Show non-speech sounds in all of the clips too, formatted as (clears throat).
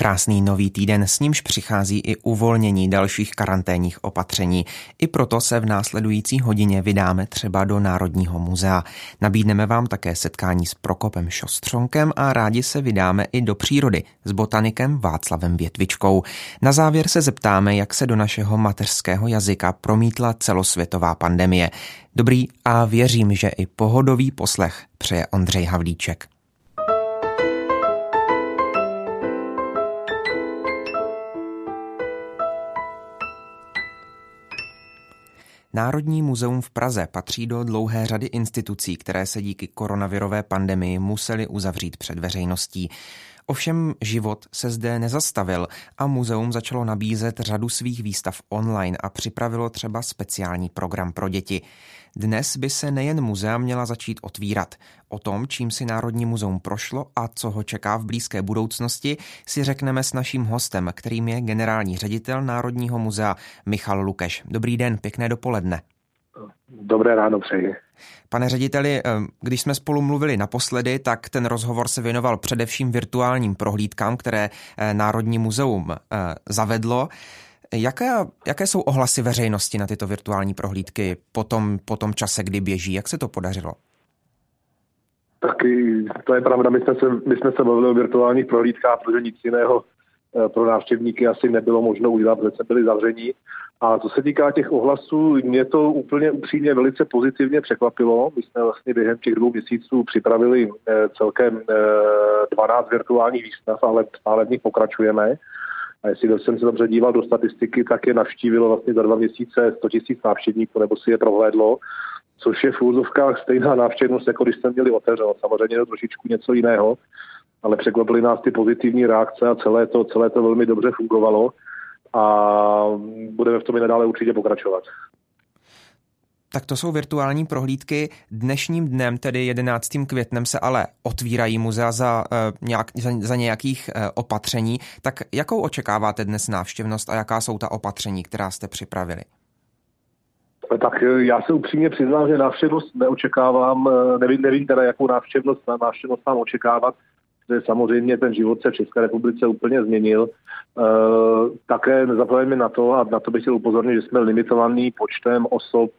Krásný nový týden, s nímž přichází i uvolnění dalších karanténních opatření. I proto se v následující hodině vydáme třeba do Národního muzea. Nabídneme vám také setkání s Prokopem Šostřonkem a rádi se vydáme i do přírody s botanikem Václavem Větvičkou. Na závěr se zeptáme, jak se do našeho mateřského jazyka promítla celosvětová pandemie. Dobrý a věřím, že i pohodový poslech přeje Ondřej Havlíček. Národní muzeum v Praze patří do dlouhé řady institucí, které se díky koronavirové pandemii museli uzavřít před veřejností. Ovšem život se zde nezastavil a muzeum začalo nabízet řadu svých výstav online a připravilo třeba speciální program pro děti. Dnes by se nejen muzea měla začít otvírat. O tom, čím si Národní muzeum prošlo a co ho čeká v blízké budoucnosti, si řekneme s naším hostem, kterým je generální ředitel Národního muzea Michal Lukeš. Dobrý den, pěkné dopoledne. Dobré ráno přeji. Pane řediteli, eh, když jsme spolu mluvili naposledy, tak ten rozhovor se věnoval především virtuálním prohlídkám, které eh, Národní muzeum eh, zavedlo. Jaké, jaké jsou ohlasy veřejnosti na tyto virtuální prohlídky po tom, po tom čase, kdy běží? Jak se to podařilo? Tak to je pravda, my jsme se, my jsme se bavili o virtuálních prohlídkách, protože nic jiného pro návštěvníky asi nebylo možno udělat, protože byli zavření. A co se týká těch ohlasů, mě to úplně upřímně velice pozitivně překvapilo. My jsme vlastně během těch dvou měsíců připravili eh, celkem 12 eh, virtuálních výstav, ale stále v nich pokračujeme. A jestli jsem se dobře díval do statistiky, tak je navštívilo vlastně za dva měsíce 100 tisíc návštěvníků, nebo si je prohlédlo, což je v úzovkách stejná návštěvnost, jako když jsme měli otevřeno. Samozřejmě je to trošičku něco jiného, ale překvapily nás ty pozitivní reakce a celé to, celé to velmi dobře fungovalo a budeme v tom i nadále určitě pokračovat. Tak to jsou virtuální prohlídky. Dnešním dnem, tedy 11. květnem, se ale otvírají muzea za, uh, nějak, za, za nějakých uh, opatření. Tak jakou očekáváte dnes návštěvnost a jaká jsou ta opatření, která jste připravili? Tak eh, já se upřímně přiznám, že návštěvnost neočekávám, nevím, nevím teda, jakou návštěvnost, návštěvnost mám očekávat samozřejmě ten život se v České republice úplně změnil. E, také nezapomeňme na to, a na to bych chtěl upozornit, že jsme limitovaný počtem osob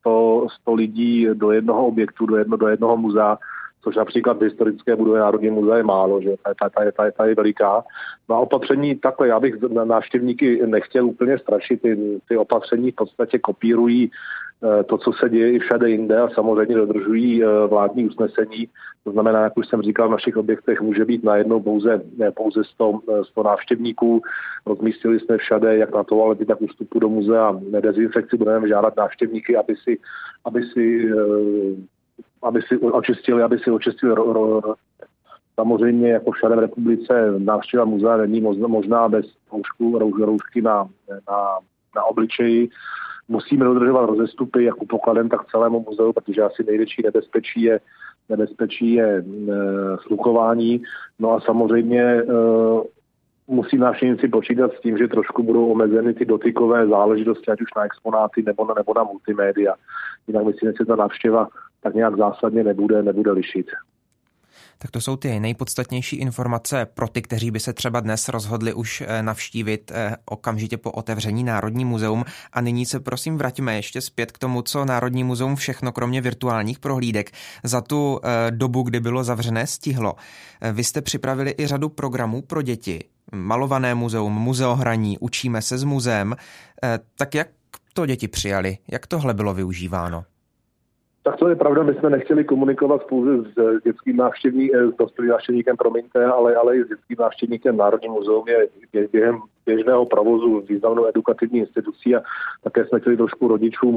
100, 100 lidí do jednoho objektu, do, jedno, do jednoho muzea, což například v historické budově Národní muzea je málo, že ta, ta, ta, ta, ta je veliká. Na opatření takhle, já bych návštěvníky nechtěl úplně strašit, ty, ty opatření v podstatě kopírují Eh, to, co se děje i všade jinde a samozřejmě dodržují eh, vládní usnesení. To znamená, jak už jsem říkal, v našich objektech může být najednou pouze, ne, pouze 100, 100 eh, návštěvníků. Rozmístili jsme všade, jak na toalety, tak u do muzea dezinfekci. Budeme žádat návštěvníky, aby si, aby si, aby si očistili, aby si očistili ro, ro, Samozřejmě jako všade v republice návštěva muzea není možná bez roušku, roušky na, na, na obličeji musíme dodržovat rozestupy jak u pokladem, tak celému muzeu, protože asi největší nebezpečí je nebezpečí je e, sluchování. No a samozřejmě e, musí návštěvníci počítat s tím, že trošku budou omezeny ty dotykové záležitosti, ať už na exponáty nebo na, nebo na multimédia. Jinak myslím, že ta návštěva tak nějak zásadně nebude, nebude lišit. Tak to jsou ty nejpodstatnější informace pro ty, kteří by se třeba dnes rozhodli už eh, navštívit eh, okamžitě po otevření Národní muzeum. A nyní se prosím vraťme ještě zpět k tomu, co Národní muzeum všechno kromě virtuálních prohlídek za tu eh, dobu, kdy bylo zavřené, stihlo. Vy jste připravili i řadu programů pro děti. Malované muzeum, muzeohraní, učíme se s muzeem. Tak jak to děti přijali? Jak tohle bylo využíváno? Tak to je pravda, my jsme nechtěli komunikovat pouze s dětským návštěvní, eh, s dospělým návštěvníkem, promiňte, ale, ale i s dětským návštěvníkem Národní muzeum je během běžného provozu významnou edukativní institucí a také jsme chtěli trošku rodičům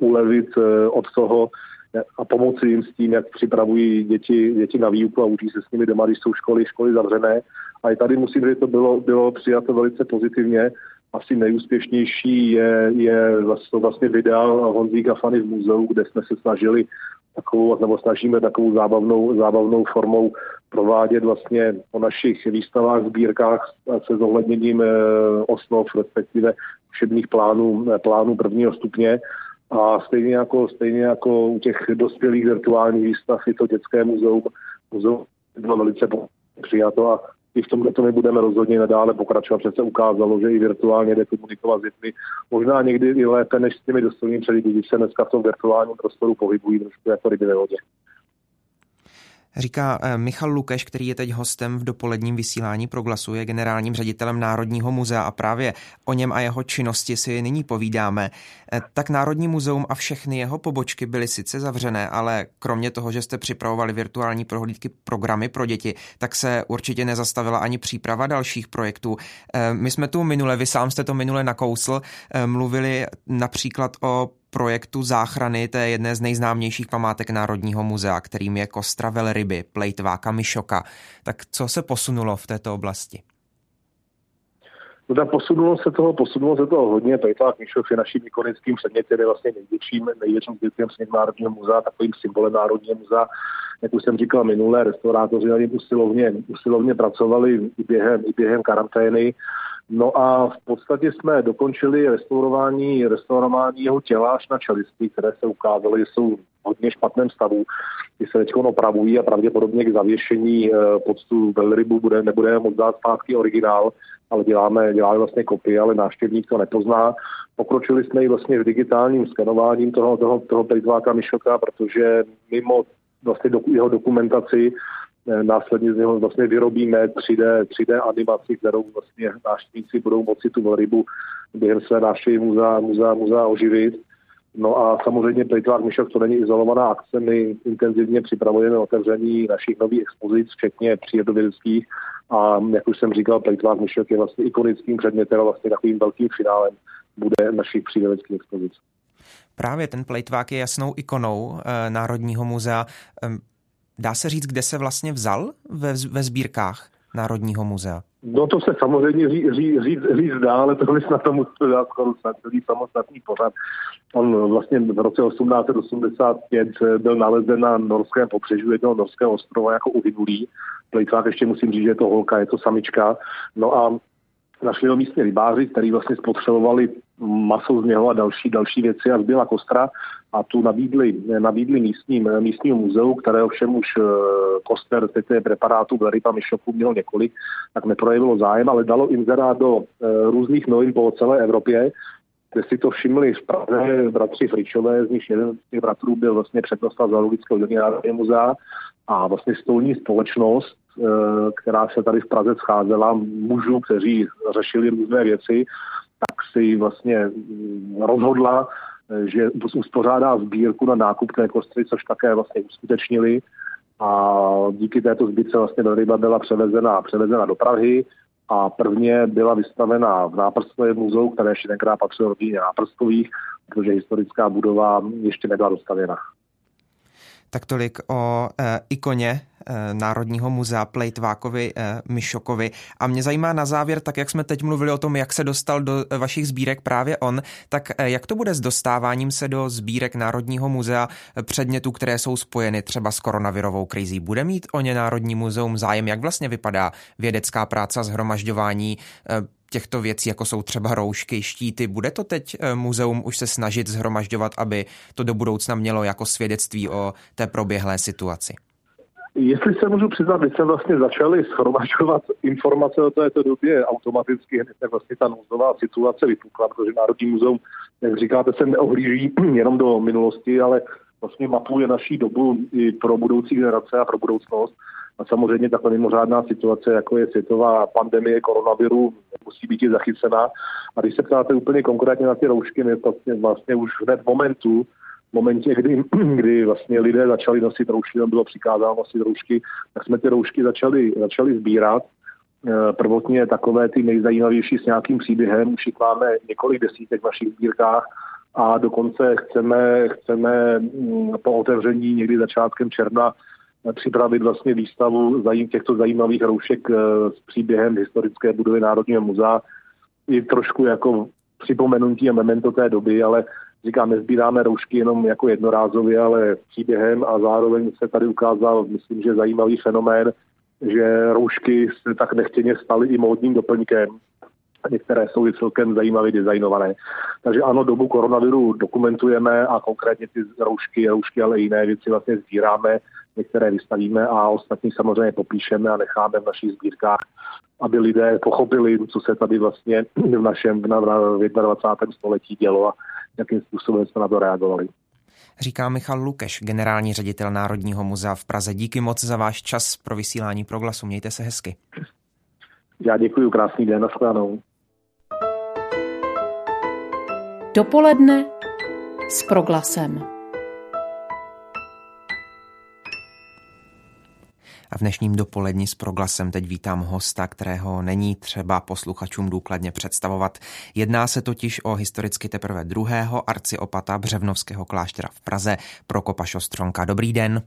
ulevit eh, od toho eh, a pomoci jim s tím, jak připravují děti, děti na výuku a učí se s nimi doma, když jsou školy, školy zavřené. A i tady musím říct, že to bylo, bylo přijato velice pozitivně asi nejúspěšnější je, je vlastně, vlastně videa Honzíka Fany v muzeu, kde jsme se snažili takovou, nebo snažíme takovou zábavnou, zábavnou formou provádět vlastně o našich výstavách, sbírkách se zohledněním osnov, respektive všedných plánů, plánů prvního stupně. A stejně jako, stejně jako u těch dospělých virtuálních výstav je to dětské muzeum, muzeum bylo velice přijato a i v tomhle to my budeme rozhodně nadále pokračovat. Přece ukázalo, že i virtuálně jde komunikovat s dětmi. Možná někdy i lépe než s těmi dostojnými předlidi, když se dneska v tom virtuálním prostoru pohybují trošku jako ryby ve vodě. Říká eh, Michal Lukeš, který je teď hostem v dopoledním vysílání Proglasu, je generálním ředitelem Národního muzea a právě o něm a jeho činnosti si nyní povídáme. Eh, tak Národní muzeum a všechny jeho pobočky byly sice zavřené, ale kromě toho, že jste připravovali virtuální prohlídky programy pro děti, tak se určitě nezastavila ani příprava dalších projektů. Eh, my jsme tu minule, vy sám jste to minule nakousl, mluvili například o projektu záchrany té jedné z nejznámějších památek Národního muzea, kterým je kostra velryby, plejtváka Mišoka. Tak co se posunulo v této oblasti? No tak posunulo se toho, posunulo se toho hodně. Plejtvák Mišok je naším ikonickým předmětem, je vlastně největším, největším zbytkem sněh Národního muzea, takovým symbolem Národního muzea. Jak už jsem říkal minulé, restaurátoři na něm usilovně, usilovně pracovali i během, i během karantény. No a v podstatě jsme dokončili restaurování, restaurování jeho těla až na čelistky, které se ukázaly, že jsou v hodně špatném stavu. Ty se teď opravují a pravděpodobně k zavěšení eh, poctu velrybu bude, nebude moc dát zpátky originál, ale děláme, děláme vlastně kopii, ale návštěvník to nepozná. Pokročili jsme i vlastně v digitálním skenováním toho, toho, toho plejtváka Mišoka, protože mimo vlastně do, jeho dokumentaci následně z něho vlastně vyrobíme 3D, 3D animaci, kterou vlastně návštěvníci budou moci tu velrybu během své návštěvy muzea, muzea, muzea oživit. No a samozřejmě Plejtvák Myšok to není izolovaná akce, my intenzivně připravujeme otevření našich nových expozic, včetně přírodovědeckých a jak už jsem říkal, Plejtvák Myšok je vlastně ikonickým předmětem a vlastně takovým velkým finálem bude našich přírodovědeckých expozic. Právě ten plejtvák je jasnou ikonou e, Národního muzea. E, Dá se říct, kde se vlastně vzal ve, ve sbírkách Národního muzea? No to se samozřejmě ří, ří, říct, říct dá, ale to by na to musel dát skoro celý samostatný pořad. On vlastně v roce 1885 byl nalezen na norském pobřeží jednoho norského ostrova jako uhynulý. Plejtvák ještě musím říct, že je to holka, je to samička. No a našli ho místní rybáři, který vlastně spotřebovali maso z něho a další, další věci a zbyla kostra a tu nabídli, nabídli místním, místního muzeu, které ovšem už eh, koster těch preparátů Verypa Myšoku měl několik, tak neprojevilo zájem, ale dalo inzerát do eh, různých novin po celé Evropě, kde si to všimli v Praze bratři Fričové, z nich jeden z těch bratrů byl vlastně přednosta Zoologického národního muzea a vlastně stolní společnost, eh, která se tady v Praze scházela, mužů, kteří řešili různé věci, tak si vlastně mm, rozhodla, že uspořádá sbírku na nákup té kostry, což také vlastně uskutečnili. A díky této sbírce vlastně ryba byla převezena, převezena do Prahy a prvně byla vystavena v Náprstovém muzeu, které ještě tenkrát patřilo rodině Náprstových, protože historická budova ještě nebyla dostavěna. Tak tolik o e, ikoně e, Národního muzea Plejtvákovi e, Mišokovi. A mě zajímá na závěr, tak jak jsme teď mluvili o tom, jak se dostal do vašich sbírek právě on, tak e, jak to bude s dostáváním se do sbírek Národního muzea předmětů, které jsou spojeny třeba s koronavirovou krizí? Bude mít o ně Národní muzeum zájem? Jak vlastně vypadá vědecká práce a zhromažďování těchto věcí, jako jsou třeba roušky, štíty. Bude to teď eh, muzeum už se snažit zhromažďovat, aby to do budoucna mělo jako svědectví o té proběhlé situaci? Jestli se můžu přiznat, my jsme vlastně začali schromažďovat informace o této době automaticky, hned vlastně ta nouzová situace vypukla, protože Národní muzeum, jak říkáte, se neohlíží (clears throat) jenom do minulosti, ale vlastně mapuje naší dobu i pro budoucí generace a pro budoucnost. A samozřejmě takhle mimořádná situace, jako je světová pandemie koronaviru, musí být i zachycená. A když se ptáte úplně konkrétně na ty roušky, my vlastně, vlastně už hned v momentu, v momentě, kdy, (clears throat) kdy vlastně lidé začali nosit roušky, bylo přikázáno nosit roušky, tak jsme ty roušky začali, začali sbírat. E, prvotně takové ty nejzajímavější s nějakým příběhem, už jich máme několik desítek v našich sbírkách a dokonce chceme, chceme mm, po otevření někdy začátkem června připravit vlastně výstavu těchto zajímavých roušek eh, s příběhem historické budovy Národního muzea. I trošku jako připomenutí a memento té doby, ale říkám, nezbíráme roušky jenom jako jednorázově, ale příběhem a zároveň se tady ukázal, myslím, že zajímavý fenomén, že roušky se tak nechtěně staly i módním doplňkem. Některé jsou i celkem zajímavě designované. Takže ano, dobu koronaviru dokumentujeme a konkrétně ty roušky, roušky, ale i jiné věci vlastně sbíráme, některé vystavíme a ostatní samozřejmě popíšeme a necháme v našich sbírkách, aby lidé pochopili, co se tady vlastně (clears throat) v našem v 21. století dělo a jakým způsobem jsme na to reagovali. Říká Michal Lukeš, generální ředitel Národního muzea v Praze. Díky moc za váš čas pro vysílání proglasu. Mějte se hezky. Já děkuji, krásný den, nashledanou. Dopoledne s proglasem. A v dnešním dopolední s proglasem teď vítám hosta, kterého není třeba posluchačům důkladně představovat. Jedná se totiž o historicky teprve druhého arciopata Břevnovského kláštera v Praze, Prokopa Šostronka. Dobrý den.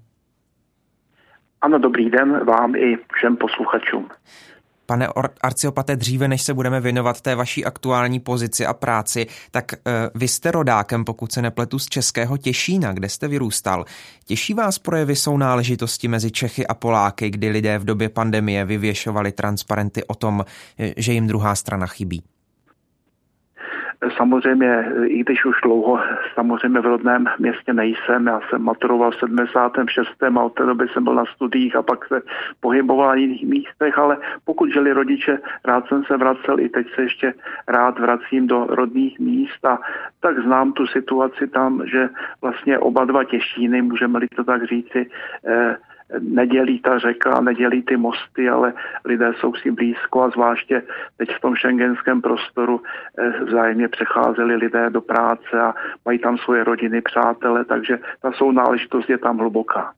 Ano, dobrý den vám i všem posluchačům. Pane arciopate, dříve než se budeme věnovat té vaší aktuální pozici a práci, tak uh, vy jste rodákem, pokud se nepletu, z českého Těšína, kde jste vyrůstal. Těší vás projevy jsou náležitosti mezi Čechy a Poláky, kdy lidé v době pandemie vyvěšovali transparenty o tom, eh, že jim druhá strana chybí? Samozřejmě, i když už dlouho samozřejmě v rodném městě nejsem, já jsem maturoval v 76. a od té doby jsem byl na studiích a pak se pohyboval na jiných místech, ale pokud žili rodiče, rád jsem se vracel, i teď se ještě rád vracím do rodných míst a tak znám tu situaci tam, že vlastně oba dva těšíny, můžeme-li to tak říci, eh, nedělí ta řeka, nedělí ty mosty, ale lidé jsou si blízko a zvláště teď v tom šengenském prostoru eh, vzájemně přecházeli lidé do práce a mají tam svoje rodiny, přátele, takže ta sounáležitost je tam hluboká.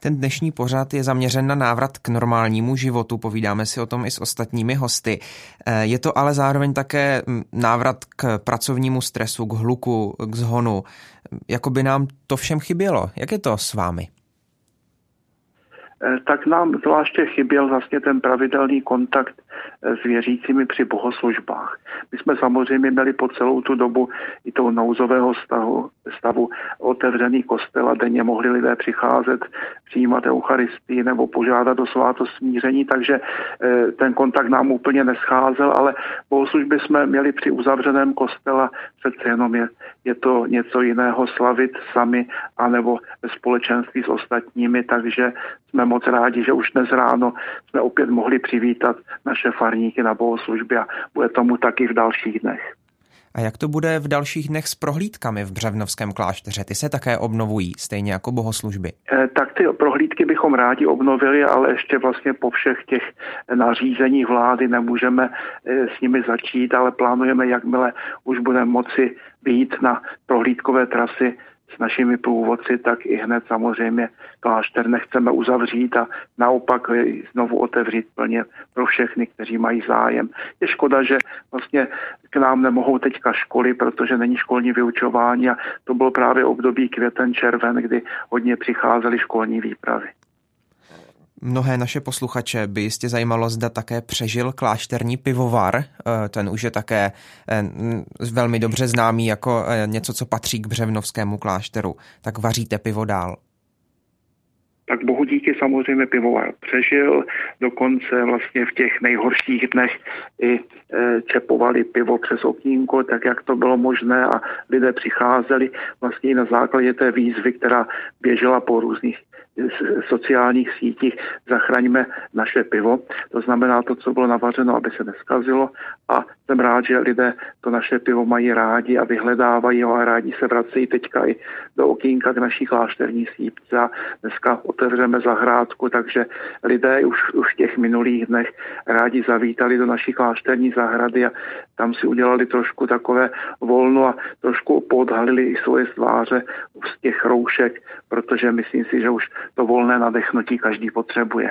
Ten dnešní pořad je zaměřen na návrat k normálnímu životu, povídáme si o tom i s ostatními hosty. Eh, je to ale zároveň také hm, návrat k pracovnímu stresu, k hluku, k zhonu. Jako by nám to všem chybělo. Jak je to s vámi? Eh, tak nám zvláště chyběl vlastně ten pravidelný kontakt s věřícími při bohoslužbách. My jsme samozřejmě měli po celou tu dobu i toho nouzového stavu, stavu otevřený kostel a denně mohli lidé přicházet, přijímat Eucharistii nebo požádat o sváto smíření, takže eh, ten kontakt nám úplně nescházel, ale bohoslužby jsme měli při uzavřeném kostela, přece jenom je, je to něco jiného slavit sami anebo ve společenství s ostatními, takže jsme moc rádi, že už dnes ráno jsme opět mohli přivítat naše farníky na bohoslužbě a bude tomu taky v dalších dnech. A jak to bude v dalších dnech s prohlídkami v Břevnovském klášteře? Ty se také obnovují, stejně jako bohoslužby. E, tak ty prohlídky bychom rádi obnovili, ale ještě vlastně po všech těch nařízeních vlády nemůžeme e, s nimi začít, ale plánujeme, jakmile už budeme moci být na prohlídkové trasy s našimi průvodci, tak i hned samozřejmě klášter nechceme uzavřít a naopak znovu otevřít plně pro všechny, kteří mají zájem. Je škoda, že vlastně k nám nemohou teďka školy, protože není školní vyučování a to bylo právě období květen, červen, kdy hodně přicházely školní výpravy. Mnohé naše posluchače by jistě zajímalo, zda také přežil klášterní pivovar. Eh, ten už je také eh, velmi dobře známý jako eh, něco, co patří k Břevnovskému klášteru. Tak vaříte pivo dál? tak bohu díky samozřejmě pivovar přežil, dokonce vlastně v těch nejhorších dnech i čepovali pivo přes okýnko, tak jak to bylo možné a lidé přicházeli vlastně na základě té výzvy, která běžela po různých sociálních sítích zachraňme naše pivo. To znamená to, co bylo navařeno, aby se neskazilo a jsem rád, že lidé to naše pivo mají rádi a vyhledávají ho a rádi se vracejí teďka i do okýnka k naší klášterní sípce a dneska otevřeme zahrádku, takže lidé už, už v těch minulých dnech rádi zavítali do naší klášterní zahrady a tam si udělali trošku takové volno a trošku podhalili i svoje stváře z těch roušek, protože myslím si, že už to volné nadechnutí každý potřebuje.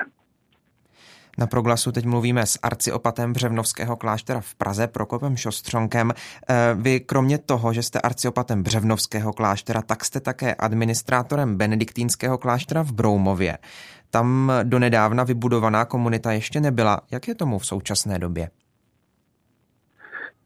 Na proglasu teď mluvíme s arciopatem Břevnovského kláštera v Praze, Prokopem Šostřonkem. Eh, vy kromě toho, že jste arciopatem Břevnovského kláštera, tak jste také administrátorem Benediktínského kláštera v Broumově. Tam donedávna vybudovaná komunita ještě nebyla. Jak je tomu v současné době?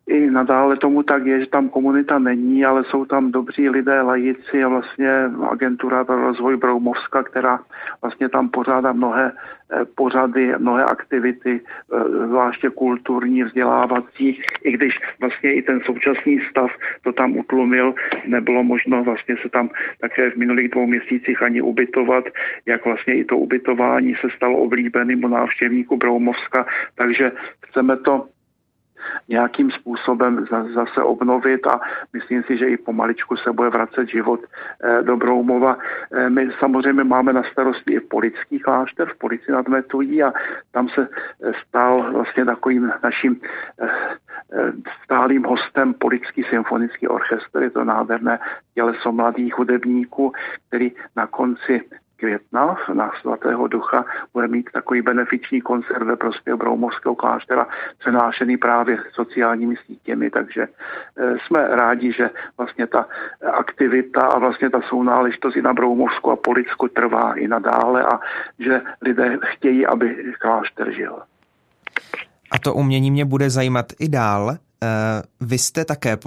I nadále tomu tak je, že tam komunita není, ale jsou tam dobří lidé, lajici a vlastně agentura pro rozvoj Broumovska, která vlastně tam pořádá mnohé eh, pořady, mnohé aktivity, eh, zvláště kulturní, vzdělávací, i když vlastně i ten současný stav to tam utlumil, nebylo možno vlastně se tam také v minulých dvou měsících ani ubytovat, jak vlastně i to ubytování se stalo oblíbeným u návštěvníků Broumovska, takže chceme to nějakým způsobem zase obnovit a myslím si, že i pomaličku se bude vracet život eh, do Broumova. Eh, my samozřejmě máme na starosti i polický klášter v Polici nad Metují a tam se eh, stal vlastně takovým naším stálým hostem Polický symfonický orchestr. Je to nádherné těleso mladých hudebníků, který na konci května na svatého ducha bude mít takový benefiční koncert ve prospěch Broumovského kláštera přenášený právě sociálními sítěmi, takže eh, jsme rádi, že vlastně ta aktivita a vlastně ta sounáležitost i na Broumovsku a Policku trvá i nadále a že lidé chtějí, aby klášter žil. A to umění mě bude zajímat i dál. Eh, vy jste také,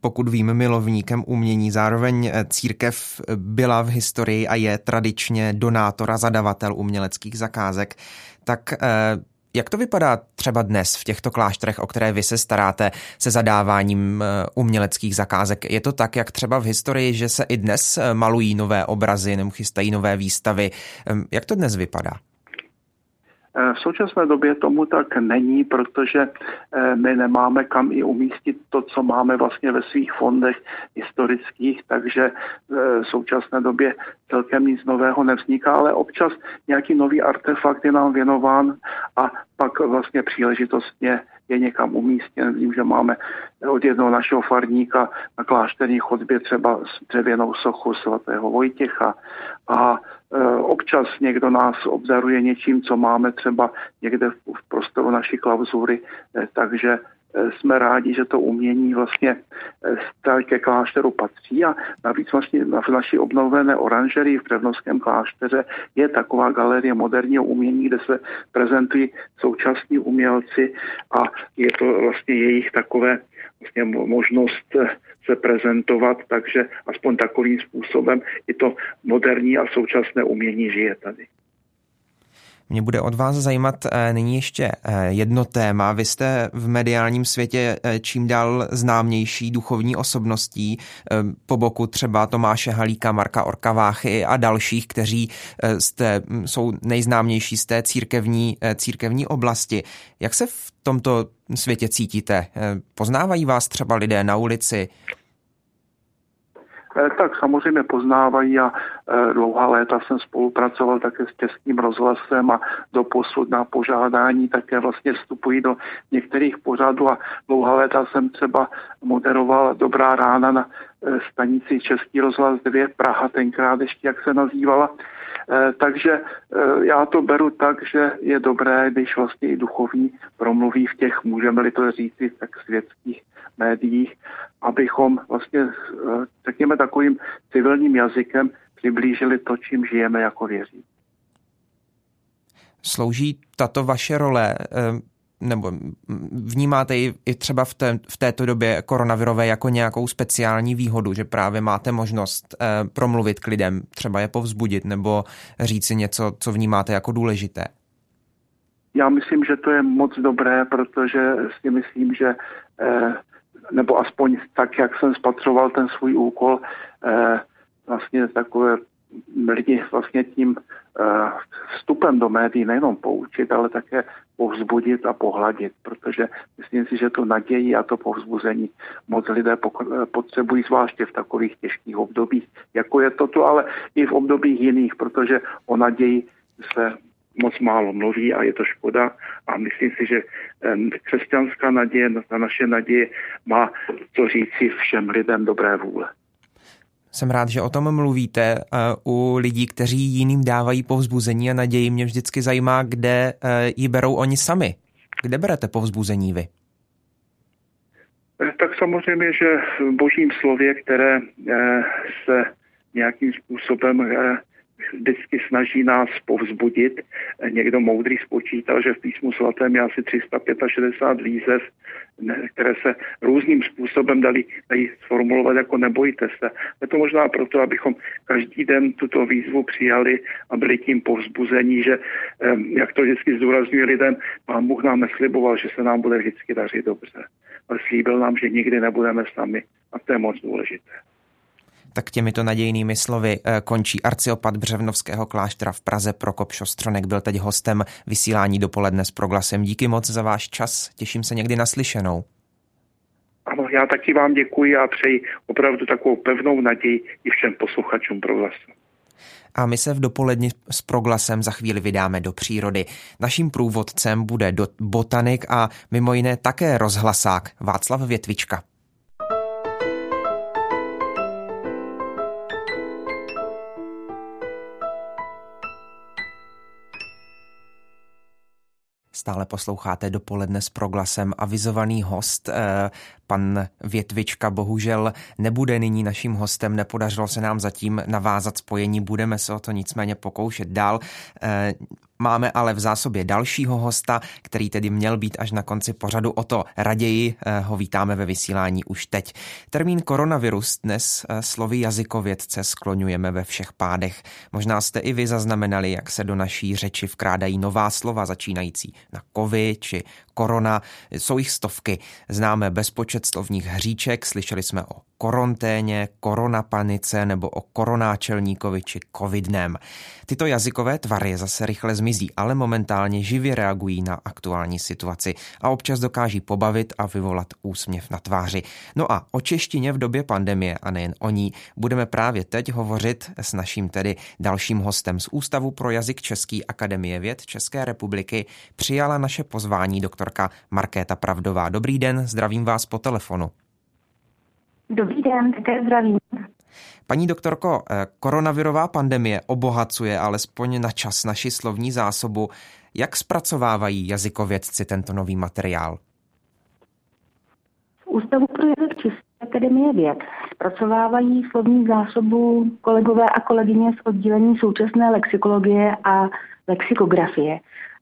pokud vím, milovníkem umění, zároveň eh, církev byla v historii a je tradičně donátor a zadavatel uměleckých zakázek. Tak eh, jak to vypadá třeba dnes v těchto klášterech, o které vy se staráte se zadáváním uměleckých zakázek? Je to tak, jak třeba v historii, že se i dnes malují nové obrazy nebo chystají nové výstavy? Jak to dnes vypadá? Eh, v současné době tomu tak není, protože eh, my nemáme kam i umístit to, co máme vlastně ve svých fondech historických, takže eh, v současné době celkem nic nového nevzniká, ale občas nějaký nový artefakt je nám věnován a pak vlastně příležitostně je někam umístěn. Vím, že máme od jednoho našeho farníka na klášterní chodbě třeba dřevěnou sochu svatého Vojtěcha a e, občas někdo nás obdaruje něčím, co máme třeba někde v prostoru naší klauzury, e, takže jsme rádi, že to umění vlastně ke klášteru patří a navíc vlastně v naší obnovené oranžerii v Převnovském klášteře je taková galerie moderního umění, kde se prezentují současní umělci a je to vlastně jejich takové vlastně možnost se prezentovat, takže aspoň takovým způsobem i to moderní a současné umění žije tady. Mě bude od vás zajímat eh, nyní ještě eh, jedno téma. Vy jste v mediálním světě eh, čím dál známější duchovní osobností po boku třeba Tomáše Halíka, Marka Orkaváchy a dalších, kteří jste, hm, jsou nejznámější z té církevní, církevní oblasti. Jak se v tomto světě cítíte? Poznávají vás třeba lidé na ulici? Eh, tak samozřejmě poznávají a eh, dlouhá léta jsem spolupracoval také s Českým rozhlasem a do posud na požádání také vlastně vstupují do některých pořadů a dlouhá léta jsem třeba moderoval Dobrá rána na eh, stanici Český rozhlas 2 Praha, tenkrát ještě jak se nazývala. Takže já to beru tak, že je dobré, když vlastně i duchovní promluví v těch, můžeme-li to říci, tak světských médiích, abychom vlastně, eh, řekněme, takovým civilním jazykem přiblížili to, čím žijeme jako věří. Slouží tato vaše role, eh, nebo vnímáte ji i třeba v, té, v této době koronavirové jako nějakou speciální výhodu, že právě máte možnost eh, promluvit k lidem, třeba je povzbudit nebo říci něco, co vnímáte jako důležité? Já myslím, že to je moc dobré, protože si myslím, že nebo aspoň tak, jak jsem spatřoval ten svůj úkol, eh, vlastně takové lidi vlastně tím eh, vstupem do médií nejenom poučit, ale také povzbudit a pohladit, protože myslím si, že to naději a to povzbuzení moc lidé potřebují, zvláště v takových těžkých obdobích, jako je toto, ale i v obdobích jiných, protože o naději se moc málo mluví a je to škoda a myslím si, že křesťanská naděje, ta naše naděje má co říci všem lidem dobré vůle. Jsem rád, že o tom mluvíte. U lidí, kteří jiným dávají povzbuzení a naději, mě vždycky zajímá, kde e, ji berou oni sami. Kde berete povzbuzení vy? E, tak samozřejmě, že v božím slově, které se nějakým způsobem vždycky snaží nás povzbudit. Někdo moudrý spočítal, že v písmu svatém je asi 365 výzev, které se různým způsobem dali, dali sformulovat jako nebojte se. Je to možná proto, abychom každý den tuto výzvu přijali a byli tím povzbuzení, že jak to vždycky zdůrazňuje lidem, pán Bůh nám nesliboval, že se nám bude vždycky dařit dobře. Ale slíbil nám, že nikdy nebudeme sami a to je moc důležité. Tak těmito nadějnými slovy eh, končí arciopat Břevnovského kláštera v Praze Prokop Šostronek. Byl teď hostem vysílání dopoledne s proglasem. Díky moc za váš čas. Těším se někdy naslyšenou. Ano, já taky vám děkuji a přeji opravdu takovou pevnou naději i všem posluchačům proglasu. A my se v dopoledni s proglasem za chvíli vydáme do přírody. Naším průvodcem bude botanik a mimo jiné také rozhlasák Václav Větvička. Stále posloucháte dopoledne s proglasem. Avizovaný host, eh, pan Větvička, bohužel nebude nyní naším hostem. Nepodařilo se nám zatím navázat spojení, budeme se o to nicméně pokoušet dál. Eh, Máme ale v zásobě dalšího hosta, který tedy měl být až na konci pořadu. O to raději eh, ho vítáme ve vysílání už teď. Termín koronavirus dnes eh, slovy jazykovědce skloňujeme ve všech pádech. Možná jste i vy zaznamenali, jak se do naší řeči vkrádají nová slova začínající na kovy či korona. Jsou jich stovky. Známe bezpočet slovních hříček, slyšeli jsme o koronténě, koronapanice nebo o koronáčelníkovi či covidném. Tyto jazykové tvary zase rychle zmizí, ale momentálně živě reagují na aktuální situaci a občas dokáží pobavit a vyvolat úsměv na tváři. No a o češtině v době pandemie a nejen o ní budeme právě teď hovořit s naším tedy dalším hostem z Ústavu pro jazyk Český Akademie věd České republiky. Přijala naše pozvání doktorka Markéta Pravdová. Dobrý den, zdravím vás po telefonu. Dobrý den, také zdravím. Paní doktorko, eh, koronavirová pandemie obohacuje alespoň na čas naši slovní zásobu. Jak zpracovávají jazykovědci tento nový materiál? V Ústavu pro jazyk České akademie věd zpracovávají slovní zásobu kolegové a kolegyně z oddělení současné lexikologie a lexikografie.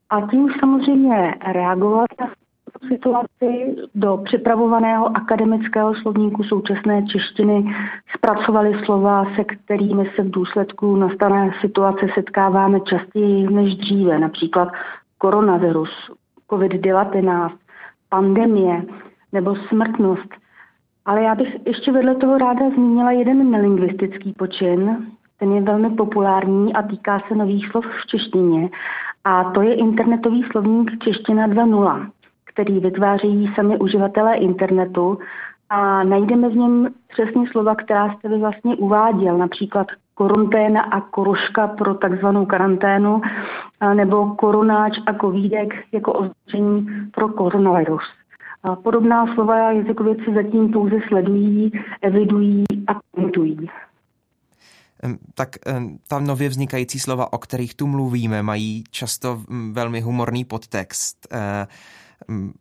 A tím samozřejmě reagovat na situaci do připravovaného akademického slovníku současné češtiny zpracovali slova, se kterými se v důsledku nastané situace setkáváme častěji než dříve, například koronavirus, COVID-19, pandemie nebo smrtnost. Ale já bych ještě vedle toho ráda zmínila jeden nelingvistický počin, ten je velmi populární a týká se nových slov v češtině. A to je internetový slovník Čeština 2.0 který vytvářejí sami uživatelé internetu a najdeme v něm přesně slova, která jste vy vlastně uváděl, například koronténa a koroška pro takzvanou karanténu, nebo koronáč a kovídek jako označení pro koronavirus. Podobná slova jazykovědci zatím pouze sledují, evidují a komentují. Tak ta nově vznikající slova, o kterých tu mluvíme, mají často velmi humorný podtext. Eh, Mm,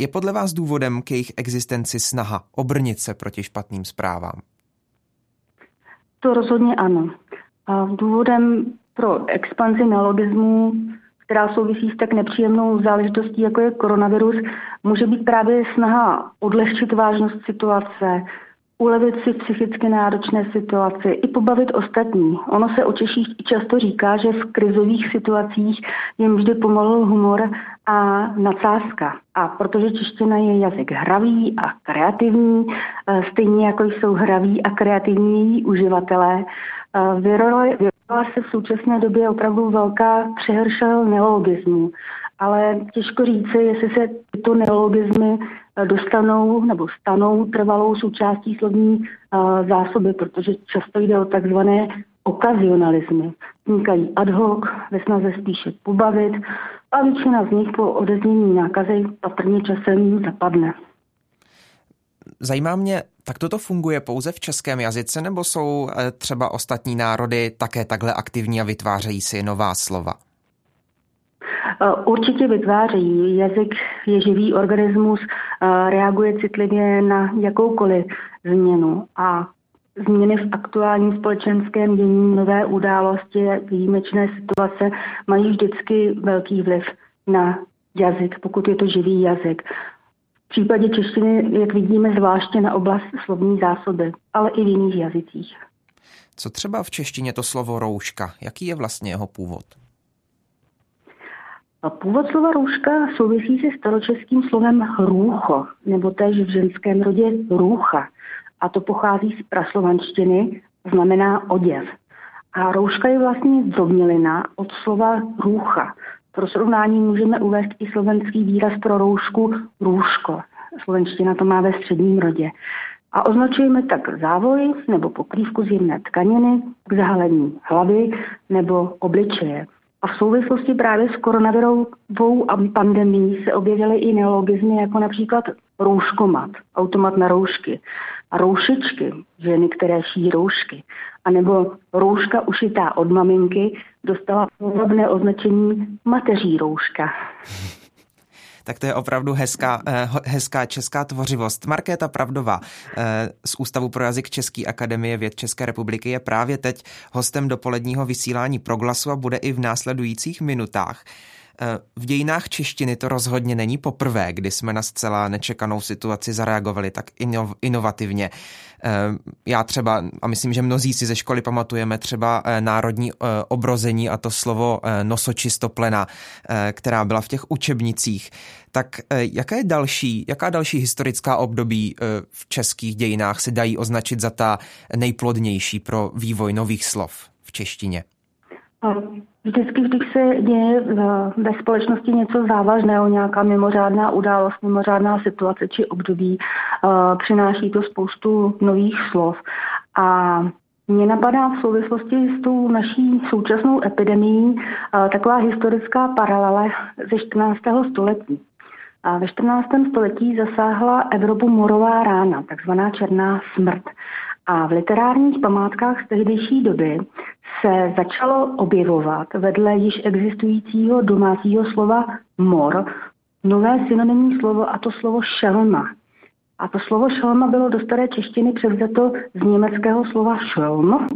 je podle vás důvodem k jejich existenci snaha obrnit se proti špatným zprávám? To rozhodně ano. A důvodem pro expanzi neologismů, která souvisí s tak nepříjemnou záležitostí, jako je koronavirus, může být právě snaha odlehčit vážnost situace, ulevit si psychicky náročné situaci i pobavit ostatní. Ono se o Češích často říká, že v krizových situacích jim vždy pomohl humor a nadsázka. A protože čeština je jazyk hravý a kreativní, eh, stejně jako jsou hraví a kreativní její uživatelé, eh, vyrojila se v současné době opravdu velká přehršel neologismů. Ale těžko říci, jestli se tyto neologismy dostanou nebo stanou trvalou součástí slovní uh, zásoby, protože často jde o takzvané okazionalismy. Vznikají ad hoc, ve snaze spíše pobavit a většina z nich po odeznění nákazy patrně časem zapadne. Zajímá mě, tak toto funguje pouze v českém jazyce, nebo jsou eh, třeba ostatní národy také takhle aktivní a vytvářejí si nová slova? Eh, určitě vytvářejí. Jazyk je živý organismus, eh, reaguje citlivě na jakoukoliv změnu a změny v aktuálním společenském dění, nové události, výjimečné situace mají vždycky velký vliv na jazyk, pokud je to živý jazyk. V případě češtiny, jak vidíme, zvláště na oblast slovní zásoby, ale i v jiných jazycích. Co třeba v češtině to slovo rouška? Jaký je vlastně jeho původ? Původ slova rouška souvisí se staročeským slovem růcho, nebo též v ženském rodě růcha. A to pochází z praslovanštiny, znamená oděv. A rouška je vlastně zdrobnělina od slova růcha. Pro srovnání můžeme uvést i slovenský výraz pro roušku růžko. Slovenština to má ve středním rodě. A označujeme tak závoj nebo pokrývku z jemné tkaniny k zahalení hlavy nebo obličeje. A v souvislosti právě s koronavirovou pandemí se objevily i neologizmy jako například rouškomat, automat na roušky a roušičky, ženy, které šijí roušky, anebo rouška ušitá od maminky dostala podobné označení mateří rouška tak to je opravdu hezká, eh, hezká česká tvořivost. Markéta Pravdová eh, z Ústavu pro jazyk České akademie věd České republiky je právě teď hostem dopoledního vysílání Proglasu a bude i v následujících minutách. Eh, v dějinách češtiny to rozhodně není poprvé, kdy jsme na zcela nečekanou situaci zareagovali tak inovativně. Eh, já třeba, a myslím, že mnozí si ze školy pamatujeme třeba eh, národní obrození a to slovo nosočistoplena, která byla v těch učebnicích. Tak jaká je další, jaká další historická období v českých dějinách se dají označit za ta nejplodnější pro vývoj nových slov v češtině? Vždycky, když se děje ve společnosti něco závažného, nějaká mimořádná událost, mimořádná situace či období, eh, přináší to spoustu nových slov. A mě napadá v souvislosti s tou naší současnou epidemií eh, taková historická paralela ze 14. století. A ve 14. století zasáhla Evropu morová rána, takzvaná černá smrt. A v literárních památkách z tehdejší doby se začalo objevovat vedle již existujícího domácího slova mor nové synonymní slovo a to slovo šelma. A to slovo šelma bylo do staré češtiny převzato z německého slova šelm,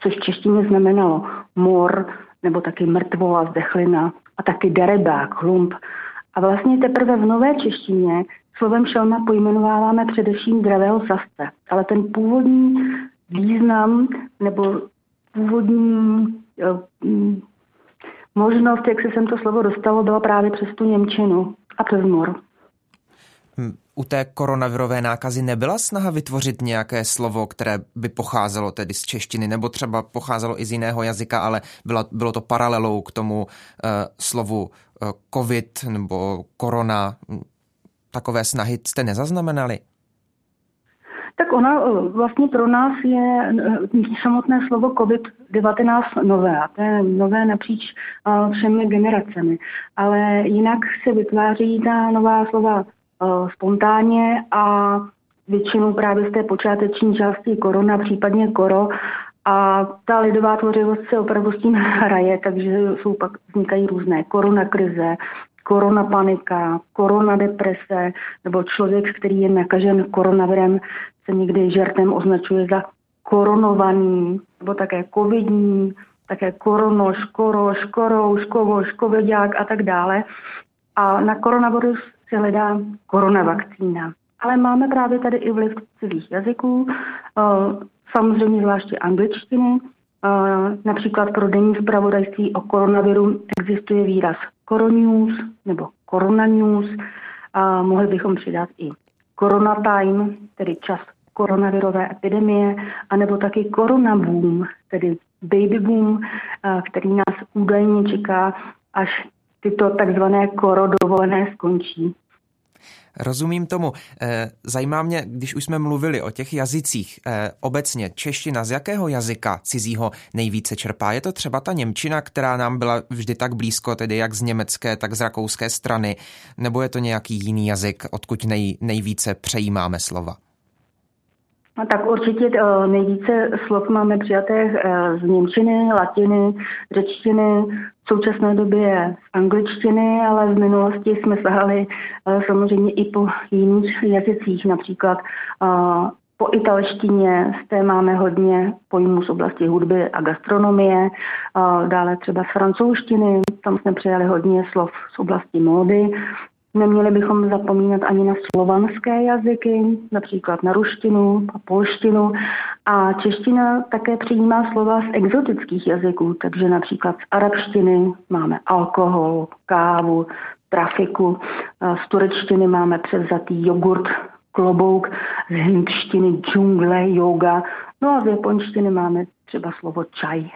což v češtině znamenalo mor, nebo taky mrtvola, zdechlina a taky derebák, hlump. A vlastně teprve v nové češtině slovem šelma pojmenováváme především zdravého savce. Ale ten původní význam nebo původní mm, možnost, jak se sem to slovo dostalo, byla právě přes tu Němčinu a přes mor. Hm, u té koronavirové nákazy nebyla snaha vytvořit nějaké slovo, které by pocházelo tedy z češtiny, nebo třeba pocházelo i z jiného jazyka, ale bylo, bylo to paralelou k tomu uh, slovu uh, covid nebo korona. Takové snahy jste nezaznamenali? Tak ona eh, vlastně pro nás je eh, samotné slovo COVID-19 nové. A to je nové napříč všemi generacemi. Ale jinak se vytváří ta nová slova spontánně a většinou právě z té počáteční části korona, případně koro. A ta lidová tvořivost se opravdu s tím (laughs) hraje, takže jsou pak vznikají různé koronakrize, korona panika, korona deprese, nebo člověk, který je nakažen koronavirem, se někdy žertem označuje za koronovaný, nebo také covidní, také koronoš, koroš, korouš, kovoš, covidák a tak dále. A na koronavirus se hledá koronavakcína. Ale máme právě tady i vliv cizích jazyků, eh, samozřejmě zvláště angličtiny. Eh, například pro denní zpravodajství o koronaviru existuje výraz Coronews nebo Corona News. A mohli bychom přidat i Corona Time, tedy čas koronavirové epidemie, anebo taky Corona Boom, tedy baby boom, který nás údajně čeká, až tyto takzvané korodovolené skončí. Rozumím tomu. Eh, zajímá mě, když už jsme mluvili o těch jazycích eh, obecně, čeština z jakého jazyka cizího nejvíce čerpá? Je to třeba ta Němčina, která nám byla vždy tak blízko, tedy jak z německé, tak z rakouské strany, nebo je to nějaký jiný jazyk, odkud nej, nejvíce přejímáme slova? No, tak určitě uh, nejvíce slov máme přijatých uh, z Němčiny, latiny, řečtiny, v současné době z angličtiny, ale v minulosti jsme sahali uh, samozřejmě i po jiných jazycích, například Po italštině zde máme hodně pojmů z oblasti hudby a gastronomie, dále třeba z francouzštiny, tam jsme přijali hodně slov z oblasti módy. Neměli bychom zapomínat ani na slovanské jazyky, například na ruštinu a polštinu. A čeština také přijímá slova z exotických jazyků, takže například z arabštiny máme alkohol, kávu, trafiku, z turečtiny máme převzatý jogurt, klobouk, z hindštiny džungle, yoga, no a z japonštiny máme třeba slovo čaj.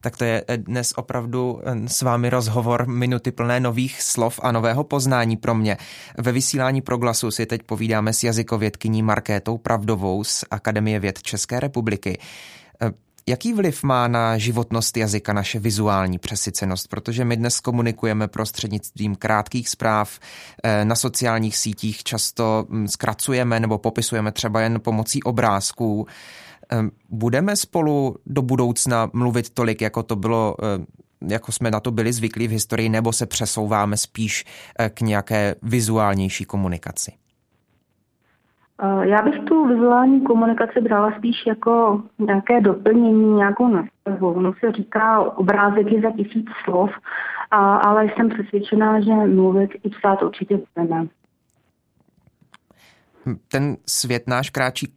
Tak to je eh, dnes opravdu eh, s vámi rozhovor minuty plné nových slov a nového poznání pro mě. Ve vysílání Proglasu si teď povídáme s jazykovědkyní Markétou Pravdovou z Akademie věd České republiky. Eh, jaký vliv má na životnost jazyka naše vizuální přesycenost? Protože my dnes komunikujeme prostřednictvím krátkých zpráv, na sociálních sítích často hm, zkracujeme nebo popisujeme třeba jen pomocí obrázků. Budeme spolu do budoucna mluvit tolik, jako to bylo jako jsme na to byli zvyklí v historii, nebo se přesouváme spíš eh, k nějaké vizuálnější komunikaci? Eh, já bych tu vizuální komunikaci brala spíš jako nějaké doplnění, nějakou nastavu. Ono se říká obrázek je za tisíc slov, a, ale jsem přesvědčená, že mluvit i psát určitě budeme ten svět náš kráčí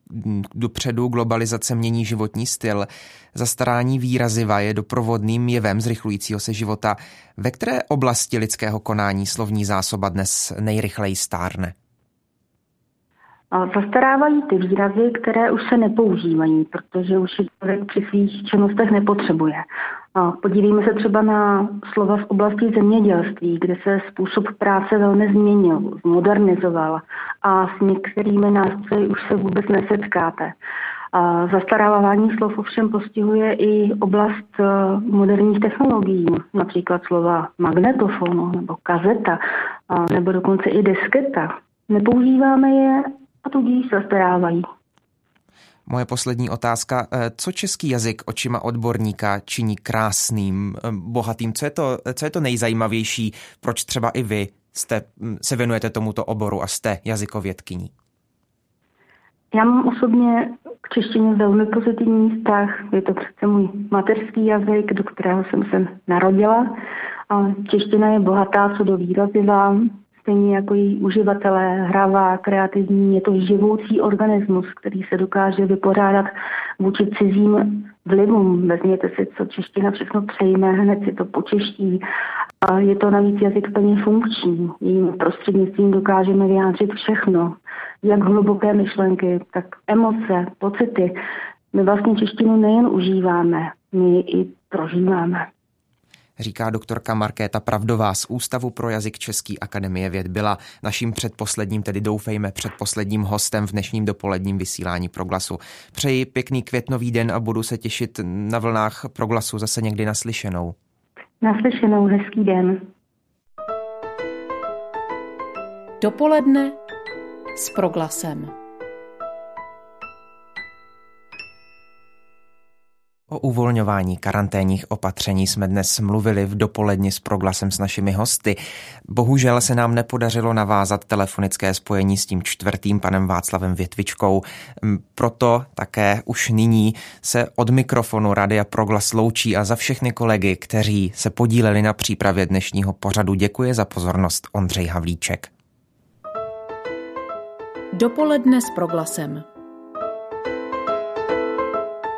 dopředu, globalizace mění životní styl, zastarání výraziva je doprovodným jevem zrychlujícího se života. Ve které oblasti lidského konání slovní zásoba dnes nejrychleji stárne? Zastarávají ty výrazy, které už se nepoužívají, protože už je člověk při svých činnostech nepotřebuje. Podívejme se třeba na slova z oblasti zemědělství, kde se způsob práce velmi změnil, zmodernizoval a s některými nástroji už se vůbec nesetkáte. Zastarávání slov ovšem postihuje i oblast e, moderních technologií, například slova magnetofonu nebo kazeta, nebo dokonce i disketa. Nepoužíváme je a tudíž zastarávají. Moje poslední otázka. Eh, co český jazyk očima odborníka činí krásným, eh, bohatým? Co je to, co je to nejzajímavější? Proč třeba i vy jste, hm, se věnujete tomuto oboru a jste jazykovědkyní? Já mám osobně k češtině velmi pozitivní vztah. Je to přece můj mateřský jazyk, do kterého jsem se narodila. A čeština je bohatá co do výraziva, stejně jako její uživatelé, hravá, kreativní, je to živoucí organismus, který se dokáže vypořádat vůči cizím vlivům. Vezměte si, co čeština všechno přejme, hned si to počeští. A je to navíc jazyk plně funkční. Jím prostřednictvím dokážeme vyjádřit všechno, jak hluboké myšlenky, tak emoce, pocity. My vlastně češtinu nejen užíváme, my ji i prožíváme říká doktorka Markéta Pravdová z Ústavu pro jazyk Český akademie věd. Byla naším předposledním, tedy doufejme předposledním hostem v dnešním dopoledním vysílání Proglasu. Přeji pěkný květnový den a budu se těšit na vlnách Proglasu zase někdy naslyšenou. Naslyšenou, hezký den. Dopoledne s Proglasem. O uvolňování karanténních opatření jsme dnes mluvili v dopoledni s proglasem s našimi hosty. Bohužel se nám nepodařilo navázat telefonické spojení s tím čtvrtým panem Václavem Větvičkou. Proto také už nyní se od mikrofonu Radia Proglas loučí a za všechny kolegy, kteří se podíleli na přípravě dnešního pořadu, děkuje za pozornost Ondřej Havlíček. Dopoledne s proglasem.